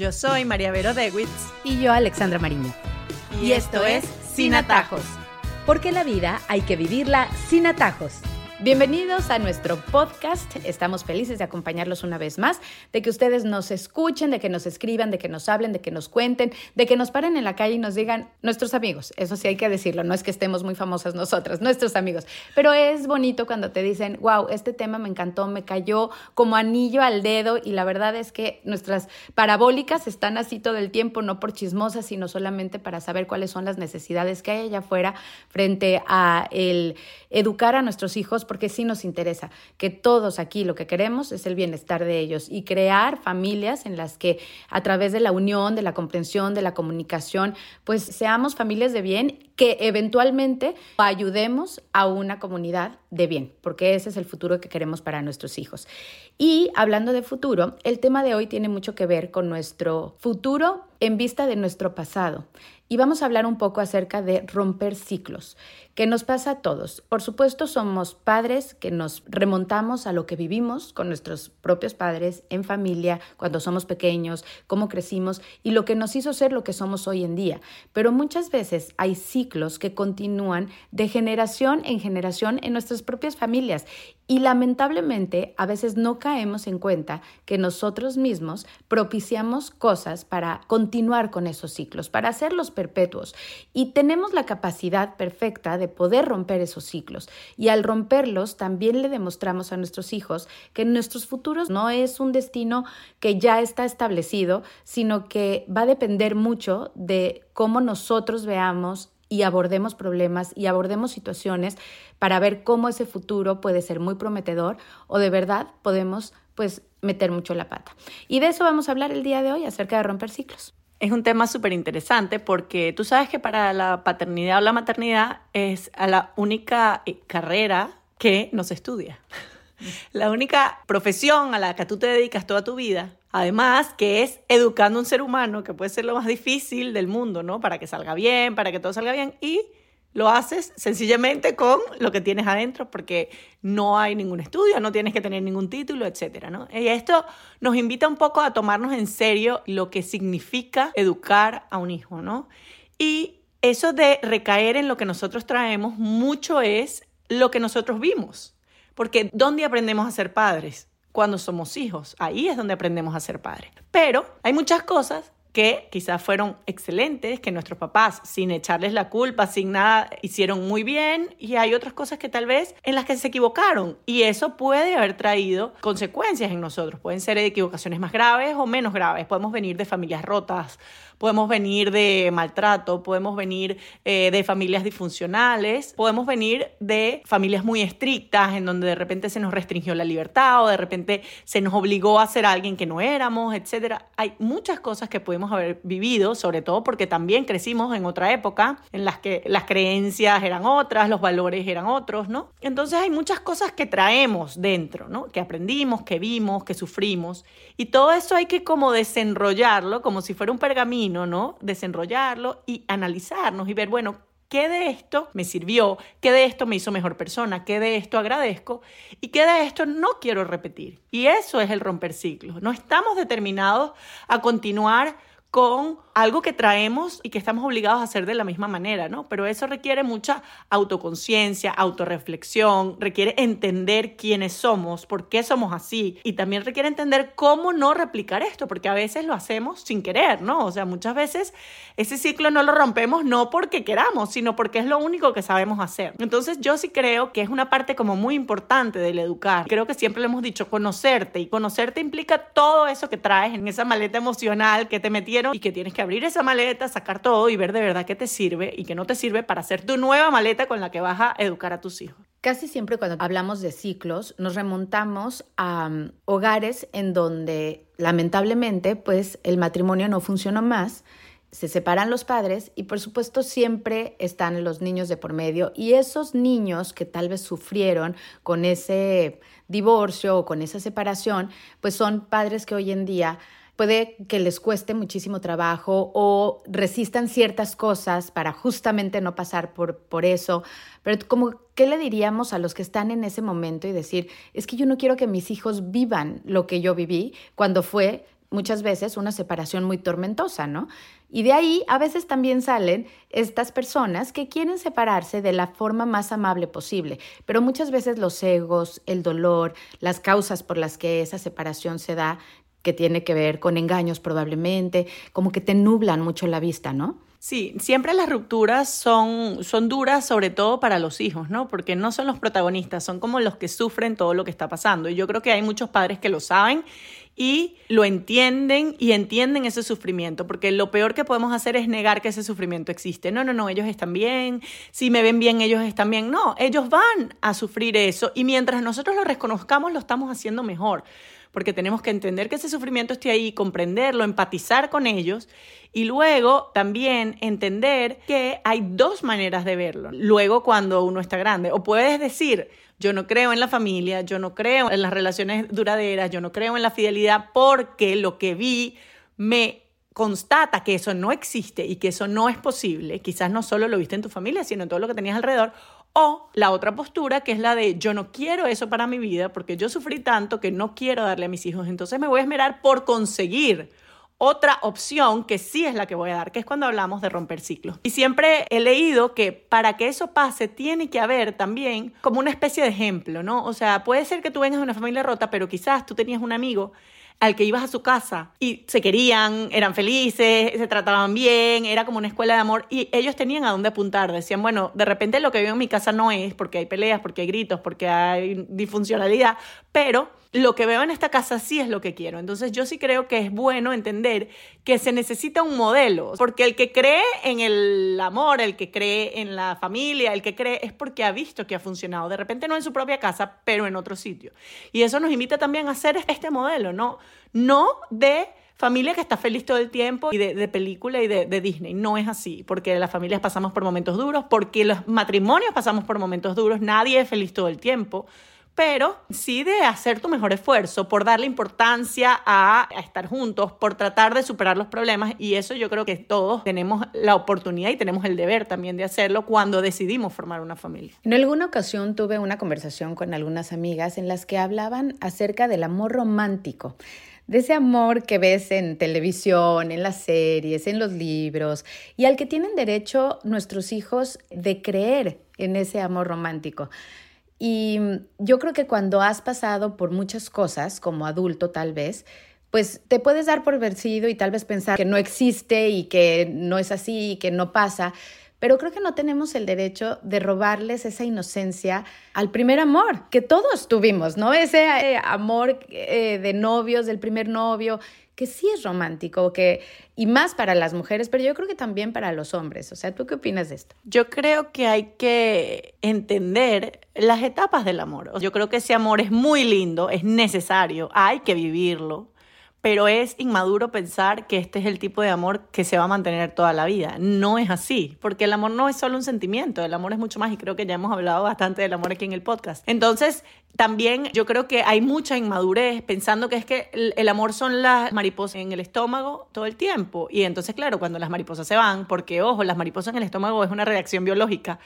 Yo soy María Vero Dewitz. Y yo, Alexandra Mariño. Y, esto es Sin Atajos. Porque la vida hay que vivirla sin atajos. Bienvenidos a nuestro podcast. Estamos felices de acompañarlos una vez más, de que ustedes nos escuchen, de que nos escriban, de que nos hablen, de que nos cuenten, de que nos paren en la calle y nos digan nuestros amigos. Eso sí hay que decirlo, no es que estemos muy famosas nosotras, nuestros amigos. Pero es bonito cuando te dicen, wow, este tema me encantó, me cayó como anillo al dedo y la verdad es que nuestras parabólicas están así todo el tiempo, no por chismosas, sino solamente para saber cuáles son las necesidades que hay allá afuera frente a el educar a nuestros hijos porque sí nos interesa, que todos aquí lo que queremos es el bienestar de ellos y crear familias en las que a través de la unión, de la comprensión, de la comunicación, pues seamos familias de bien que eventualmente ayudemos a una comunidad de bien, porque ese es el futuro que queremos para nuestros hijos. Y hablando de futuro, el tema de hoy tiene mucho que ver con nuestro futuro en vista de nuestro pasado. Y vamos a hablar un poco acerca de romper ciclos, que nos pasa a todos. Por supuesto, somos padres que nos remontamos a lo que vivimos con nuestros propios padres, en familia, cuando somos pequeños, cómo crecimos y lo que nos hizo ser lo que somos hoy en día. Pero muchas veces hay ciclos que continúan de generación en generación en nuestras propias familias y lamentablemente a veces no caemos en cuenta que nosotros mismos propiciamos cosas para continuar con esos ciclos, para hacerlos perpetuos. Y tenemos la capacidad perfecta de poder romper esos ciclos. Y al romperlos también le demostramos a nuestros hijos que nuestros futuros no es un destino que ya está establecido, sino que va a depender mucho de cómo nosotros veamos y abordemos problemas y abordemos situaciones para ver cómo ese futuro puede ser muy prometedor o de verdad podemos pues meter mucho la pata. Y de eso vamos a hablar el día de hoy acerca de romper ciclos. Es un tema súper interesante porque tú sabes que para la paternidad o la maternidad es la única eh, carrera que no se estudia. La única profesión a la que tú te dedicas toda tu vida Además, que es educando a un ser humano, que puede ser lo más difícil del mundo, ¿no? Para que salga bien, para que todo salga bien. Y lo haces sencillamente con lo que tienes adentro, porque no hay ningún estudio, no tienes que tener ningún título, etcétera, ¿no? Y esto nos invita un poco a tomarnos en serio lo que significa educar a un hijo, ¿no? Y eso de recaer en lo que nosotros traemos, mucho es lo que nosotros vimos. Porque ¿dónde aprendemos a ser padres? cuando somos hijos. Ahí es donde aprendemos a ser padres. Pero hay muchas cosas que quizás fueron excelentes, que nuestros papás, sin echarles la culpa, sin nada, hicieron muy bien, y hay otras cosas que tal vez en las que se equivocaron, y eso puede haber traído consecuencias en nosotros. Pueden ser equivocaciones más graves o menos graves. Podemos venir de familias rotas, podemos venir de maltrato, podemos venir eh, de familias disfuncionales, podemos venir de familias muy estrictas en donde de repente se nos restringió la libertad o de repente se nos obligó a ser alguien que no éramos, etc. Hay muchas cosas que podemos haber vivido, sobre todo porque también crecimos en otra época en las que las creencias eran otras, los valores eran otros, ¿no? Entonces hay muchas cosas que traemos dentro, ¿no? Que aprendimos, que vimos, que sufrimos y todo eso hay que como desenrollarlo como si fuera un pergamino ¿no? Desenrollarlo y analizarnos y ver, bueno, ¿qué de esto me sirvió? ¿Qué de esto me hizo mejor persona? ¿Qué de esto agradezco? ¿Y qué de esto no quiero repetir? Y eso es el romper ciclos. No estamos determinados a continuar con algo que traemos y que estamos obligados a hacer de la misma manera, ¿no? Pero eso requiere mucha autoconciencia, autorreflexión, requiere entender quiénes somos, por qué somos así y también requiere entender cómo no replicar esto, porque a veces lo hacemos sin querer, ¿no? O sea, muchas veces ese ciclo no lo rompemos no porque queramos, sino porque es lo único que sabemos hacer. Entonces yo sí creo que es una parte como muy importante del educar. Creo que siempre le hemos dicho conocerte y conocerte implica todo eso que traes en esa maleta emocional que te metieron y que tienes que abrir esa maleta, sacar todo y ver de verdad qué te sirve y qué no te sirve para hacer tu nueva maleta con la que vas a educar a tus hijos. Casi siempre cuando hablamos de ciclos nos remontamos a um, hogares en donde lamentablemente pues el matrimonio no funcionó más, se separan los padres y por supuesto siempre están los niños de por medio y esos niños que tal vez sufrieron con ese divorcio o con esa separación, pues son padres que hoy en día puede que les cueste muchísimo trabajo o resistan ciertas cosas para justamente no pasar por, por eso. Pero como, ¿qué le diríamos a los que están en ese momento y decir, es que yo no quiero que mis hijos vivan lo que yo viví cuando fue muchas veces una separación muy tormentosa, ¿no? Y de ahí a veces también salen estas personas que quieren separarse de la forma más amable posible, pero muchas veces los egos, el dolor, las causas por las que esa separación se da, que tiene que ver con engaños probablemente, como que te nublan mucho la vista, ¿no? Sí, siempre las rupturas son, son duras, sobre todo para los hijos, ¿no? Porque no son los protagonistas, son como los que sufren todo lo que está pasando. Y yo creo que hay muchos padres que lo saben y lo entienden y entienden ese sufrimiento, porque lo peor que podemos hacer es negar que ese sufrimiento existe. No, no, no, ellos están bien, si me ven bien, ellos están bien. No, ellos van a sufrir eso y mientras nosotros lo reconozcamos, lo estamos haciendo mejor porque tenemos que entender que ese sufrimiento esté ahí, comprenderlo, empatizar con ellos y luego también entender que hay dos maneras de verlo. Luego cuando uno está grande, o puedes decir, yo no creo en la familia, yo no creo en las relaciones duraderas, yo no creo en la fidelidad porque lo que vi me constata que eso no existe y que eso no es posible, quizás no solo lo viste en tu familia, sino en todo lo que tenías alrededor, o la otra postura, que es la de yo no quiero eso para mi vida porque yo sufrí tanto que no quiero darle a mis hijos. Entonces me voy a esmerar por conseguir otra opción que sí es la que voy a dar, que es cuando hablamos de romper ciclos. Y siempre he leído que para que eso pase tiene que haber también como una especie de ejemplo, ¿no? O sea, puede ser que tú vengas de una familia rota, pero quizás tú tenías un amigo al que ibas a su casa y se querían, eran felices, se trataban bien, era como una escuela de amor y ellos tenían a dónde apuntar. Decían, bueno, de repente lo que veo en mi casa no es porque hay peleas, porque hay gritos, porque hay disfuncionalidad, pero lo que veo en esta casa sí es lo que quiero. Entonces yo sí creo que es bueno entender que se necesita un modelo, porque el que cree en el amor, el que cree en la familia, el que cree es porque ha visto que ha funcionado. De repente no en su propia casa, pero en otro sitio. Y eso nos invita también a hacer este modelo, ¿no? No de familia que está feliz todo el tiempo y de, película y de, de, Disney. No es así, porque las familias pasamos por momentos duros, porque los matrimonios pasamos por momentos duros, nadie es feliz todo el tiempo pero sí de hacer tu mejor esfuerzo por darle importancia a, estar juntos, por tratar de superar los problemas y eso yo creo que todos tenemos la oportunidad y tenemos el deber también de hacerlo cuando decidimos formar una familia. En alguna ocasión tuve una conversación con algunas amigas en las que hablaban acerca del amor romántico de ese amor que ves en televisión, en las series, en los libros, y al que tienen derecho nuestros hijos de creer en ese amor romántico. Y mm, yo creo que cuando has pasado por muchas cosas, como adulto tal vez, pues te puedes dar por vencido y tal vez pensar que no existe y que no es así y que no pasa, pero creo que no tenemos el derecho de robarles esa inocencia al primer amor que todos tuvimos, ¿no? Ese eh, amor eh, de novios, del primer novio, que sí es romántico, que, y más para las mujeres, pero yo creo que también para los hombres. O sea, ¿tú qué opinas de esto? Yo creo que hay que entender las etapas del amor. Yo creo que ese amor es muy lindo, es necesario, hay que vivirlo pero es inmaduro pensar que este es el tipo de amor que se va a mantener toda la vida. No es así, porque el amor no es solo un sentimiento, el amor es mucho más y creo que ya hemos hablado bastante del amor aquí en el podcast. Entonces, también yo creo que hay mucha inmadurez pensando que es que el, amor son las mariposas en el estómago todo el tiempo. Y entonces, claro, cuando las mariposas se van, porque ojo, las mariposas en el estómago es una reacción biológica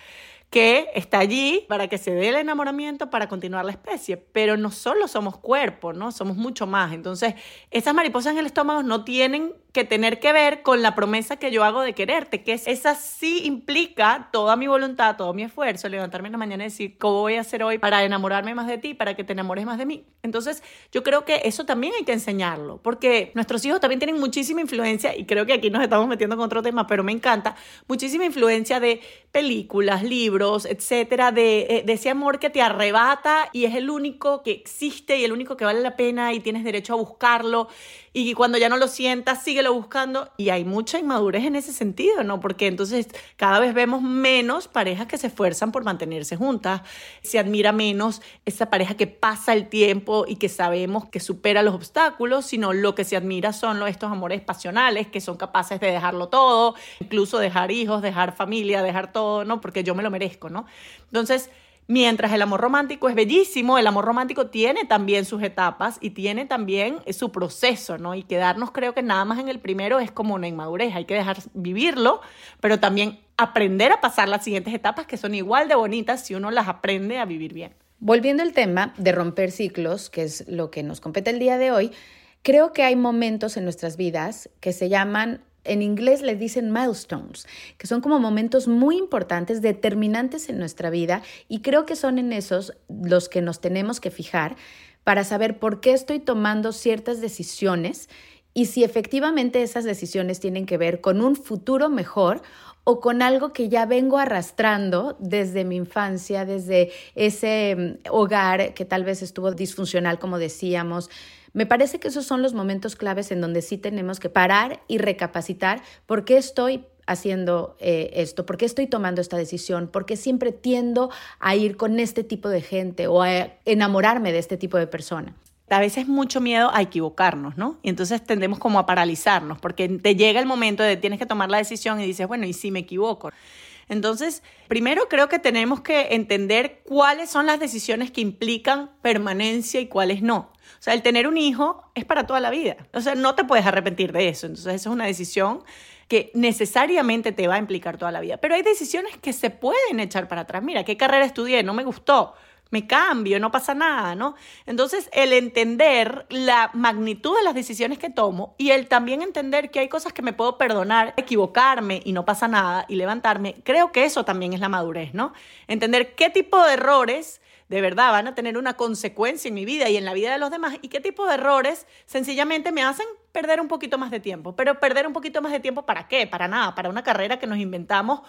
que está allí para que se dé el enamoramiento para continuar la especie, pero no solo somos cuerpo, ¿no? Somos mucho más. Entonces, esas mariposas en el estómago no tienen que tener que ver con la promesa que yo hago de quererte, que es, esa sí implica toda mi voluntad, todo mi esfuerzo, levantarme en la mañana y decir, ¿cómo voy a hacer hoy para enamorarme más de ti, para que te enamores más de mí? Entonces, yo creo que eso también hay que enseñarlo, porque nuestros hijos también tienen muchísima influencia, y creo que aquí nos estamos metiendo con otro tema, pero me encanta, muchísima influencia de películas, libros, etcétera, de, eh, de ese amor que te arrebata y es el único que existe y el único que vale la pena y tienes derecho a buscarlo y cuando ya no lo sientas, buscando. Y hay mucha inmadurez en ese sentido, ¿no? Porque entonces cada vez vemos menos parejas que se esfuerzan por mantenerse juntas. Se admira menos esa pareja que pasa el tiempo y que sabemos que supera los obstáculos, sino lo que se admira son estos amores pasionales que son capaces de dejarlo todo, incluso dejar hijos, dejar familia, dejar todo, ¿no? Porque yo me lo merezco, ¿no? Entonces, Mientras el amor romántico es bellísimo, el amor romántico tiene también sus etapas y tiene también su proceso, ¿no? Y quedarnos creo que nada más en el primero es como una inmadurez, hay que dejar vivirlo, pero también aprender a pasar las siguientes etapas que son igual de bonitas si uno las aprende a vivir bien. Volviendo al tema de romper ciclos, que es lo que nos compete el día de hoy, creo que hay momentos en nuestras vidas que se llaman en inglés le dicen milestones, que son como momentos muy importantes, determinantes en nuestra vida y creo que son en esos los que nos tenemos que fijar para saber por qué estoy tomando ciertas decisiones y si efectivamente esas decisiones tienen que ver con un futuro mejor o con algo que ya vengo arrastrando desde mi infancia, desde ese mm, hogar que tal vez estuvo disfuncional, como decíamos. Me parece que esos son los momentos claves en donde sí tenemos que parar y recapacitar por qué estoy haciendo eh, esto, por qué estoy tomando esta decisión, por qué siempre tiendo a ir con este tipo de gente o a enamorarme de este tipo de persona a veces mucho miedo a equivocarnos, ¿no? Y entonces tendemos como a paralizarnos, porque te llega el momento de tienes que tomar la decisión y dices, bueno, ¿y si me equivoco? Entonces, primero creo que tenemos que entender cuáles son las decisiones que implican permanencia y cuáles no. O sea, el tener un hijo es para toda la vida. O sea, no te puedes arrepentir de eso. Entonces, esa es una decisión que necesariamente te va a implicar toda la vida. Pero hay decisiones que se pueden echar para atrás. Mira, ¿qué carrera estudié? No me gustó me cambio, no pasa nada, ¿no? Entonces, el entender la magnitud de las decisiones que tomo y el también entender que hay cosas que me puedo perdonar, equivocarme y no pasa nada y levantarme, creo que eso también es la madurez, ¿no? Entender qué tipo de errores de verdad van a tener una consecuencia en mi vida y en la vida de los demás y qué tipo de errores sencillamente me hacen perder un poquito más de tiempo. Pero perder un poquito más de tiempo para qué? Para nada, para una carrera que nos inventamos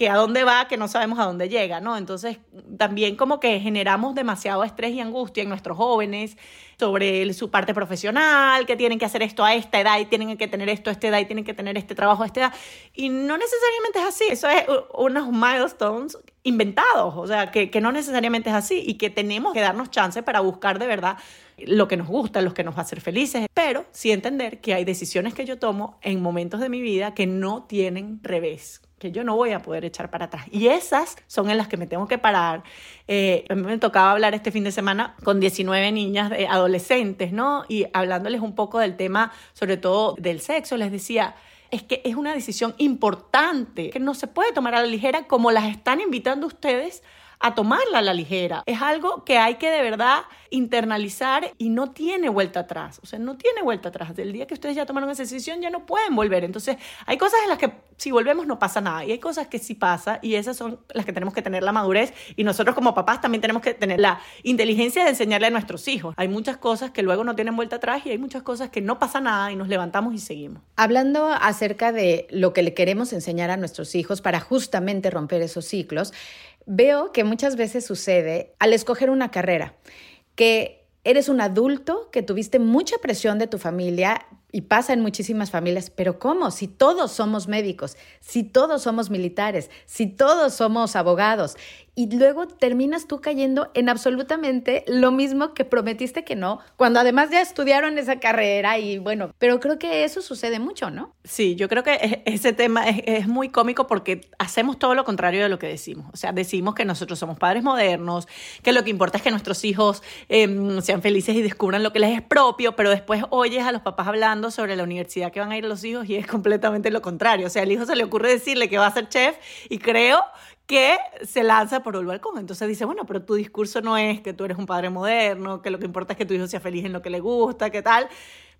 que a dónde va, que no sabemos a dónde llega, ¿no? Entonces, también como que generamos demasiado estrés y angustia en nuestros jóvenes sobre su parte profesional, que tienen que hacer esto a esta edad y tienen que tener esto a esta edad y tienen que tener este trabajo a esta edad. Y no necesariamente es así. Eso es unos milestones inventados, o sea, que, que no necesariamente es así y que tenemos que darnos chance para buscar de verdad lo que nos gusta, lo que nos va a hacer felices, pero sí entender que hay decisiones que yo tomo en momentos de mi vida que no tienen revés, que yo no voy a poder echar para atrás. Y esas son en las que me tengo que parar. Eh, me tocaba hablar este fin de semana con 19 niñas de adolescentes, ¿no? Y hablándoles un poco del tema, sobre todo del sexo, les decía, es que es una decisión importante, que no se puede tomar a la ligera como las están invitando ustedes a tomarla a la ligera. Es algo que hay que de verdad internalizar y no tiene vuelta atrás. O sea, no tiene vuelta atrás. Del día que ustedes ya tomaron esa decisión ya no pueden volver. Entonces, hay cosas en las que si volvemos no pasa nada y hay cosas que sí pasa y esas son las que tenemos que tener la madurez y nosotros como papás también tenemos que tener la inteligencia de enseñarle a nuestros hijos. Hay muchas cosas que luego no tienen vuelta atrás y hay muchas cosas que no pasa nada y nos levantamos y seguimos. Hablando acerca de lo que le queremos enseñar a nuestros hijos para justamente romper esos ciclos, veo que muchas veces sucede al escoger una carrera, que eres un adulto, que tuviste mucha presión de tu familia y pasa en muchísimas familias, pero ¿cómo? Si todos somos médicos, si todos somos militares, si todos somos abogados y luego terminas tú cayendo en absolutamente lo mismo que prometiste que no, cuando además ya estudiaron esa carrera y bueno, pero creo que eso sucede mucho, ¿no? Sí, yo creo que e-, ese tema es, muy cómico porque hacemos todo lo contrario de lo que decimos. O sea, decimos que nosotros somos padres modernos, que lo que importa es que nuestros hijos em, sean felices y descubran lo que les es propio, pero después oyes a los papás hablando sobre la universidad que van a ir los hijos y es completamente lo contrario. O sea, al hijo se le ocurre decirle que va a ser chef y creo que se lanza por el balcón. Entonces dice, bueno, pero tu discurso no es que tú eres un padre moderno, que lo que importa es que tu hijo sea feliz en lo que le gusta, que tal,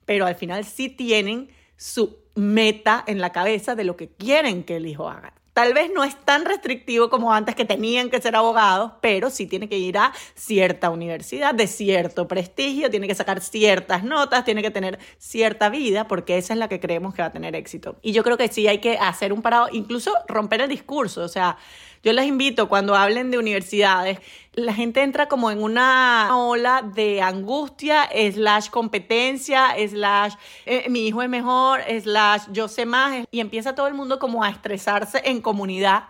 pero al final sí tienen su meta en la cabeza de lo que quieren que el hijo haga. Tal vez no es tan restrictivo como antes que tenían que ser abogados, pero sí tiene que ir a cierta universidad de cierto prestigio, tiene que sacar ciertas notas, tiene que tener cierta vida, porque esa es la que creemos que va a tener éxito. Y yo creo que sí hay que hacer un parado, incluso romper el discurso, o sea, yo les invito cuando hablen de universidades, la gente entra como en una ola de angustia, slash competencia, slash eh, mi hijo es mejor, slash yo sé más, y empieza todo el mundo como a estresarse en comunidad.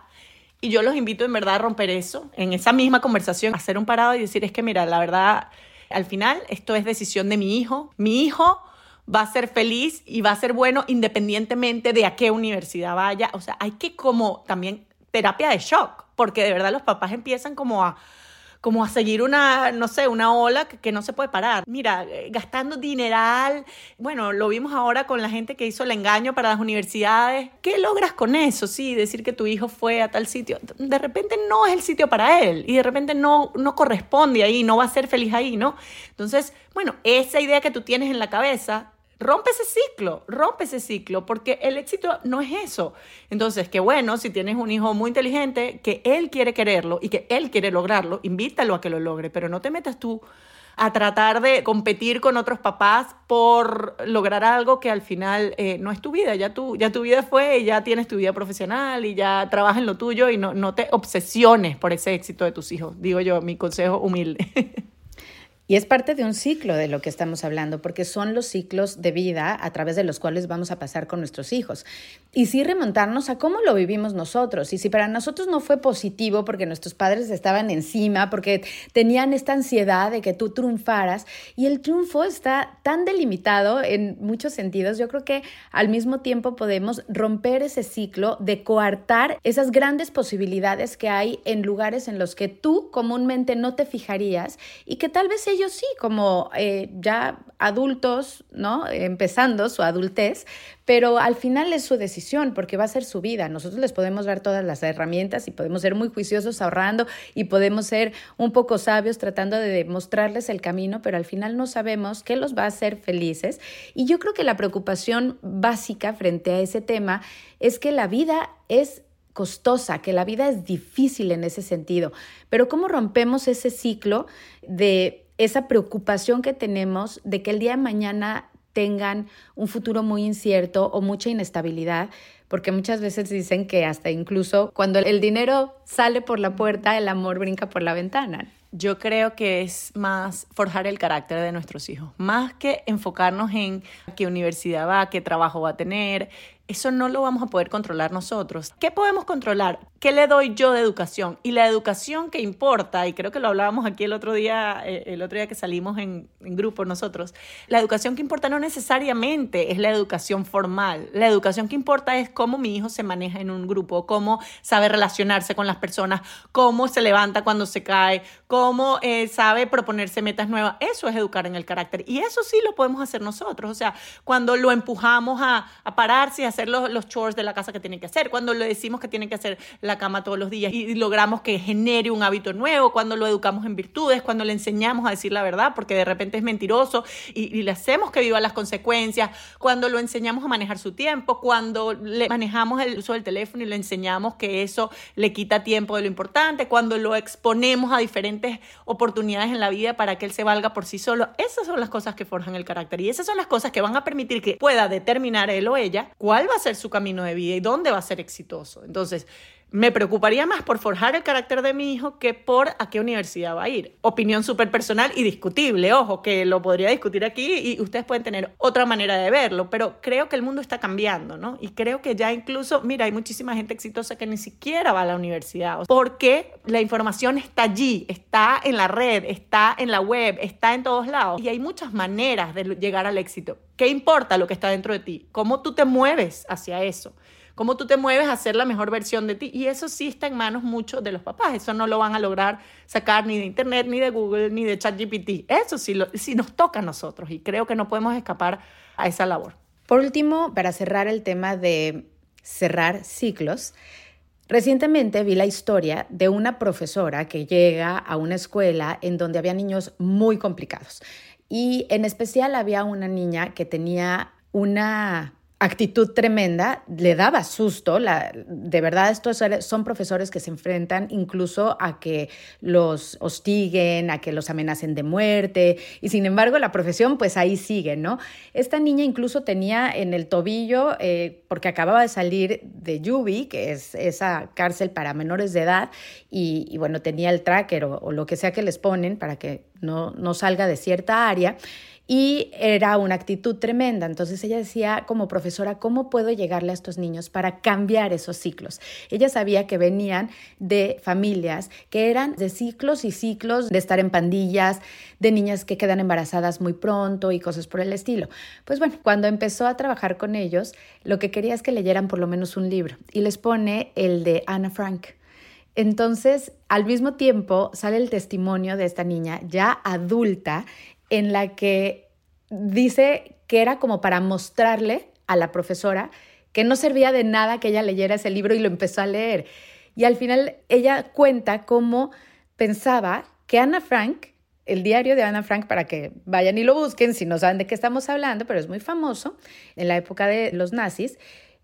Y yo los invito en verdad a romper eso, en esa misma conversación, a hacer un parado y decir, es que mira, la verdad, al final esto es decisión de mi hijo. Mi hijo va a ser feliz y va a ser bueno independientemente de a qué universidad vaya. O sea, hay que como también terapia de shock, porque de verdad los papás empiezan como a como a seguir una, no sé, una ola que, no se puede parar. Mira, gastando dineral, bueno, lo vimos ahora con la gente que hizo el engaño para las universidades. ¿Qué logras con eso? Sí, decir que tu hijo fue a tal sitio. De repente no es el sitio para él y de repente no, no corresponde ahí, no va a ser feliz ahí, ¿no? Entonces, bueno, esa idea que tú tienes en la cabeza rompe ese ciclo, rompe ese ciclo, porque el éxito no es eso. Entonces, qué bueno, si tienes un hijo muy inteligente, que él quiere quererlo y que él quiere lograrlo, invítalo a que lo logre, pero no te metas tú a tratar de competir con otros papás por lograr algo que al final eh, no es tu vida, ya tu, ya tu vida fue y ya tienes tu vida profesional y ya trabajas en lo tuyo y no, no te obsesiones por ese éxito de tus hijos, digo yo, mi consejo humilde. Y es parte de un ciclo de lo que estamos hablando, porque son los ciclos de vida a través de los cuales vamos a pasar con nuestros hijos. Y sí remontarnos a cómo lo vivimos nosotros. Y si para nosotros no fue positivo porque nuestros padres estaban encima, porque tenían esta ansiedad de que tú triunfaras, y el triunfo está tan delimitado en muchos sentidos, yo creo que al mismo tiempo podemos romper ese ciclo de coartar esas grandes posibilidades que hay en lugares en los que tú comúnmente no te fijarías y que tal vez ellos sí, como eh, ya adultos, ¿no? Empezando su adultez, pero al final es su decisión porque va a ser su vida. Nosotros les podemos dar todas las herramientas y podemos ser muy juiciosos ahorrando y podemos ser un poco sabios tratando de mostrarles el camino, pero al final no sabemos qué los va a hacer felices. Y yo creo que la preocupación básica frente a ese tema es que la vida es costosa, que la vida es difícil en ese sentido. Pero ¿cómo rompemos ese ciclo de esa preocupación que tenemos de que el día de mañana tengan un futuro muy incierto o mucha inestabilidad, porque muchas veces dicen que hasta incluso cuando el dinero sale por la puerta, el amor brinca por la ventana. Yo creo que es más forjar el carácter de nuestros hijos, más que enfocarnos en qué universidad va, qué trabajo va a tener, eso no lo vamos a poder controlar nosotros. ¿Qué podemos controlar? ¿Qué le doy yo de educación? Y la educación que importa, y creo que lo hablábamos aquí el otro día, eh, el otro día que salimos en, grupo nosotros, la educación que importa no necesariamente es la educación formal. La educación que importa es cómo mi hijo se maneja en un grupo, cómo sabe relacionarse con las personas, cómo se levanta cuando se cae, cómo eh, sabe proponerse metas nuevas. Eso es educar en el carácter. Y eso sí lo podemos hacer nosotros. O sea, cuando lo empujamos a, pararse y hacer los, chores de la casa que tiene que hacer, cuando le decimos que tiene que hacer la cama todos los días y, logramos que genere un hábito nuevo, cuando lo educamos en virtudes, cuando le enseñamos a decir la verdad, porque de repente es mentiroso y, le hacemos que viva las consecuencias, cuando lo enseñamos a manejar su tiempo, cuando le manejamos el uso del teléfono y le enseñamos que eso le quita tiempo de lo importante, cuando lo exponemos a diferentes oportunidades en la vida para que él se valga por sí solo. Esas son las cosas que forjan el carácter y esas son las cosas que van a permitir que pueda determinar él o ella cuál va a ser su camino de vida y dónde va a ser exitoso. Entonces, me preocuparía más por forjar el carácter de mi hijo que por a qué universidad va a ir. Opinión súper personal y discutible, ojo, que lo podría discutir aquí y ustedes pueden tener otra manera de verlo, pero creo que el mundo está cambiando, ¿no? Y creo que ya incluso, mira, hay muchísima gente exitosa que ni siquiera va a la universidad, porque la información está allí, está en la red, está en la web, está en todos lados y hay muchas maneras de llegar al éxito. ¿Qué importa lo que está dentro de ti? ¿Cómo tú te mueves hacia eso? Cómo tú te mueves a ser la mejor versión de ti. Y eso sí está en manos mucho de los papás. Eso no lo van a lograr sacar ni de Internet, ni de Google, ni de ChatGPT. Eso sí, lo, sí nos toca a nosotros y creo que no podemos escapar a esa labor. Por último, para cerrar el tema de cerrar ciclos, Recientemente vi la historia de una profesora que llega a una escuela en donde había niños muy complicados y en especial había una niña que tenía una actitud tremenda, le daba susto. La, de verdad, estos son profesores que se enfrentan incluso a que los hostiguen, a que los amenacen de muerte, y sin embargo la profesión pues ahí sigue, ¿no? Esta niña incluso tenía en el tobillo, eh, porque acababa de salir de Yubi, que es esa cárcel para menores de edad, y, bueno, tenía el tracker o, o, lo que sea que les ponen para que no, no salga de cierta área y era una actitud tremenda. Entonces ella decía como profesora, ¿cómo puedo llegarle a estos niños para cambiar esos ciclos? Ella sabía que venían de familias que eran de ciclos y ciclos de estar en pandillas, de niñas que quedan embarazadas muy pronto y cosas por el estilo. Pues bueno, cuando empezó a trabajar con ellos, lo que quería es que leyeran por lo menos un libro y les pone el de Anna Frank Entonces, al mismo tiempo, sale el testimonio de esta niña ya adulta en la que dice que era como para mostrarle a la profesora que no servía de nada que ella leyera ese libro y lo empezó a leer. Y al final ella cuenta cómo pensaba que Ana Frank, el diario de Ana Frank, para que vayan y lo busquen si no saben de qué estamos hablando, pero es muy famoso, en la época de los nazis,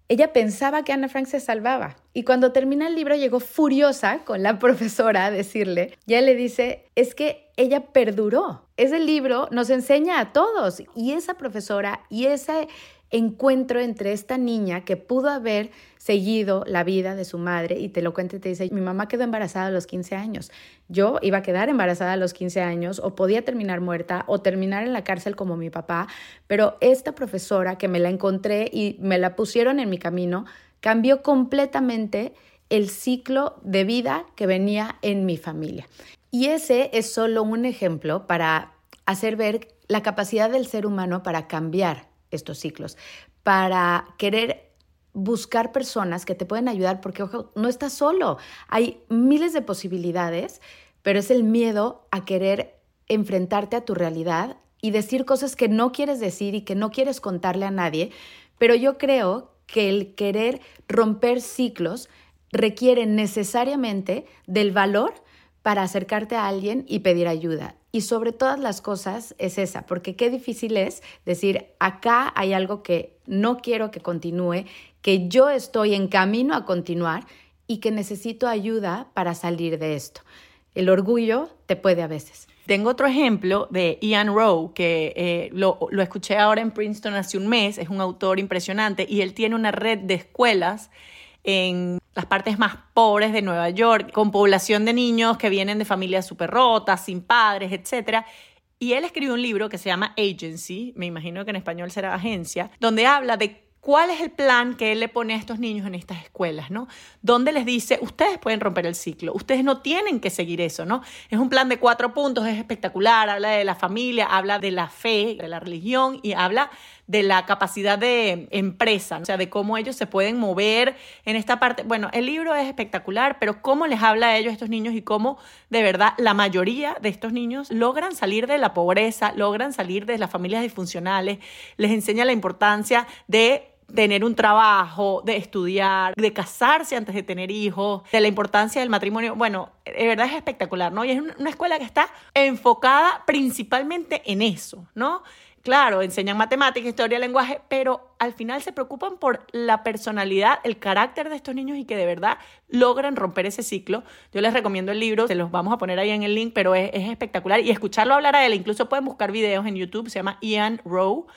ella pensaba que Ana Frank se salvaba. Y cuando termina el libro llegó furiosa con la profesora a decirle, ya le dice, es que ella perduró. Ese libro nos enseña a todos. Y esa profesora y ese encuentro entre esta niña que pudo haber seguido la vida de su madre y te lo cuenta y te dice, mi mamá quedó embarazada a los 15 años, yo iba a quedar embarazada a los 15 años o podía terminar muerta o terminar en la cárcel como mi papá, pero esta profesora que me la encontré y me la pusieron en mi camino, cambió completamente el ciclo de vida que venía en mi familia. Y ese es solo un ejemplo para hacer ver la capacidad del ser humano para cambiar estos ciclos, para querer buscar personas que te pueden ayudar, porque ojo, no estás solo, hay miles de posibilidades, pero es el miedo a querer enfrentarte a tu realidad y decir cosas que no quieres decir y que no quieres contarle a nadie, pero yo creo que el querer romper ciclos requiere necesariamente del valor para acercarte a alguien y pedir ayuda. Y sobre todas las cosas es esa, porque qué difícil es decir, acá hay algo que no quiero que continúe, que yo estoy en camino a continuar y que necesito ayuda para salir de esto. El orgullo te puede a veces. Tengo otro ejemplo de Ian Rowe, que eh, lo, lo escuché ahora en Princeton hace un mes, es un autor impresionante y él tiene una red de escuelas en las partes más pobres de Nueva York, con población de niños que vienen de familias súper rotas, sin padres, etc. Y él escribió un libro que se llama Agency, me imagino que en español será agencia, donde habla de cuál es el plan que él le pone a estos niños en estas escuelas, ¿no? Donde les dice, ustedes pueden romper el ciclo, ustedes no tienen que seguir eso, ¿no? Es un plan de cuatro puntos, es espectacular, habla de la familia, habla de la fe, de la religión y habla de la capacidad de empresa, o sea, de cómo ellos se pueden mover en esta parte. Bueno, el libro es espectacular, pero cómo les habla a ellos estos niños y cómo de verdad la mayoría de estos niños logran salir de la pobreza, logran salir de las familias disfuncionales, les enseña la importancia de tener un trabajo, de estudiar, de casarse antes de tener hijos, de la importancia del matrimonio. Bueno, de verdad es espectacular, ¿no? Y es una escuela que está enfocada principalmente en eso, ¿no? Claro, enseñan matemáticas, historia, lenguaje, pero al final se preocupan por la personalidad, el carácter de estos niños y que de verdad logran romper ese ciclo. Yo les recomiendo el libro, se los vamos a poner ahí en el link, pero es, es espectacular y escucharlo hablar a él. Incluso pueden buscar videos en YouTube, se llama Ian Rowe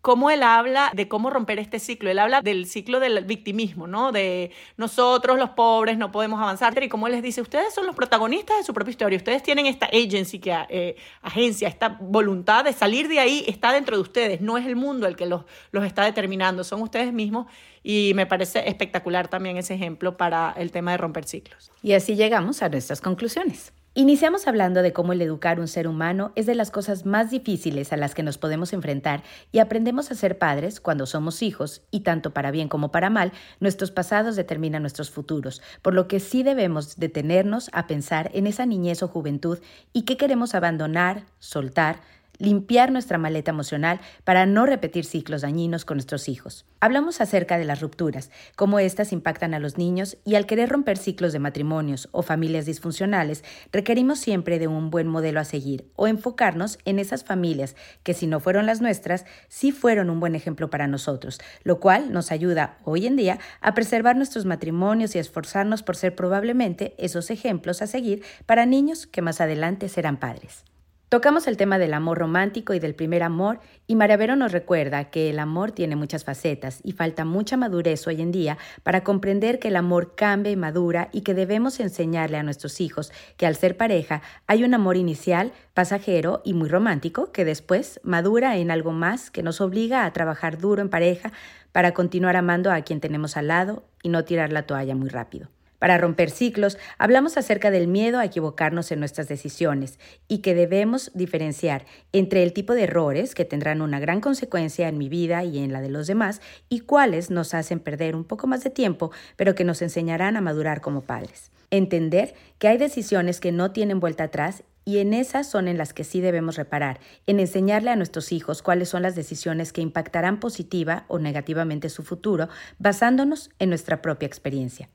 cómo él habla de cómo romper este ciclo. Él habla del ciclo del victimismo, ¿no? De nosotros los pobres no podemos avanzar. Y como él les dice, ustedes son los protagonistas de su propia historia. Ustedes tienen esta agency, que, eh, agencia, esta voluntad de salir de ahí está dentro de ustedes. No es el mundo el que los, los está determinando, son ustedes mismos. Y me parece espectacular también ese ejemplo para el tema de romper ciclos. Y así llegamos a nuestras conclusiones. Iniciamos hablando de cómo el educar un ser humano es de las cosas más difíciles a las que nos podemos enfrentar y aprendemos a ser padres cuando somos hijos y tanto para bien como para mal, nuestros pasados determinan nuestros futuros, por lo que sí debemos detenernos a pensar en esa niñez o juventud y qué queremos abandonar, soltar, limpiar nuestra maleta emocional para no repetir ciclos dañinos con nuestros hijos. Hablamos acerca de las rupturas, cómo éstas impactan a los niños y al querer romper ciclos de matrimonios o familias disfuncionales, requerimos siempre de un buen modelo a seguir o enfocarnos en esas familias que si no fueron las nuestras, sí fueron un buen ejemplo para nosotros, lo cual nos ayuda hoy en día a preservar nuestros matrimonios y esforzarnos por ser probablemente esos ejemplos a seguir para niños que más adelante serán padres. Tocamos el tema del amor romántico y del primer amor y Maravero nos recuerda que el amor tiene muchas facetas y falta mucha madurez hoy en día para comprender que el amor cambia y madura y que debemos enseñarle a nuestros hijos que al ser pareja hay un amor inicial, pasajero y muy romántico que después madura en algo más que nos obliga a trabajar duro en pareja para continuar amando a quien tenemos al lado y no tirar la toalla muy rápido. Para romper ciclos, hablamos acerca del miedo a equivocarnos en nuestras decisiones y que debemos diferenciar entre el tipo de errores que tendrán una gran consecuencia en mi vida y en la de los demás y cuáles nos hacen perder un poco más de tiempo, pero que nos enseñarán a madurar como padres. Entender que hay decisiones que no tienen vuelta atrás y en esas son en las que sí debemos reparar, en enseñarle a nuestros hijos cuáles son las decisiones que impactarán positiva o negativamente su futuro, basándonos en nuestra propia experiencia.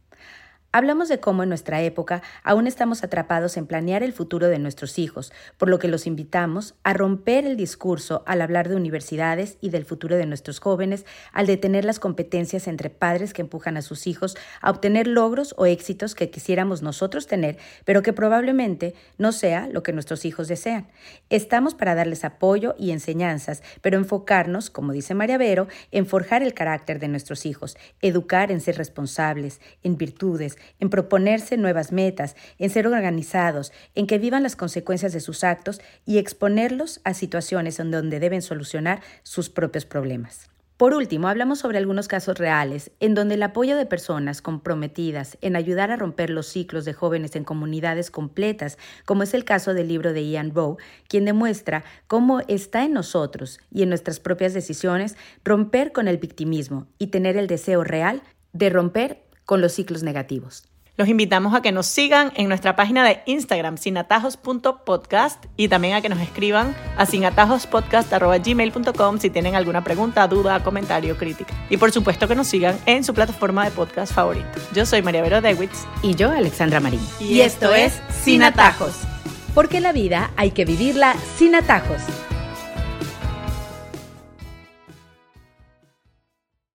Hablamos de cómo en nuestra época aún estamos atrapados en planear el futuro de nuestros hijos, por lo que los invitamos a romper el discurso al hablar de universidades y del futuro de nuestros jóvenes, al detener las competencias entre padres que empujan a sus hijos a obtener logros o éxitos que quisiéramos nosotros tener, pero que probablemente no sea lo que nuestros hijos desean. Estamos para darles apoyo y enseñanzas, pero enfocarnos, como dice María Vero, en forjar el carácter de nuestros hijos, educar en ser responsables, en virtudes, en proponerse nuevas metas, en ser organizados, en que vivan las consecuencias de sus actos y exponerlos a situaciones en donde deben solucionar sus propios problemas. Por último, hablamos sobre algunos casos reales en donde el apoyo de personas comprometidas en ayudar a romper los ciclos de jóvenes en comunidades completas, como es el caso del libro de Ian Bow, quien demuestra cómo está en nosotros y en nuestras propias decisiones romper con el victimismo y tener el deseo real de romper con los ciclos negativos. Los invitamos a que nos sigan en nuestra página de Instagram, sinatajos.podcast, y también a que nos escriban a sinatajospodcast.gmail.com si tienen alguna pregunta, duda, comentario, crítica. Y por supuesto que nos sigan en su plataforma de podcast favorito. Yo soy María Vero Dewitz. Y yo, Alexandra Marín. Y, esto es Sin Atajos. Porque la vida hay que vivirla sin atajos.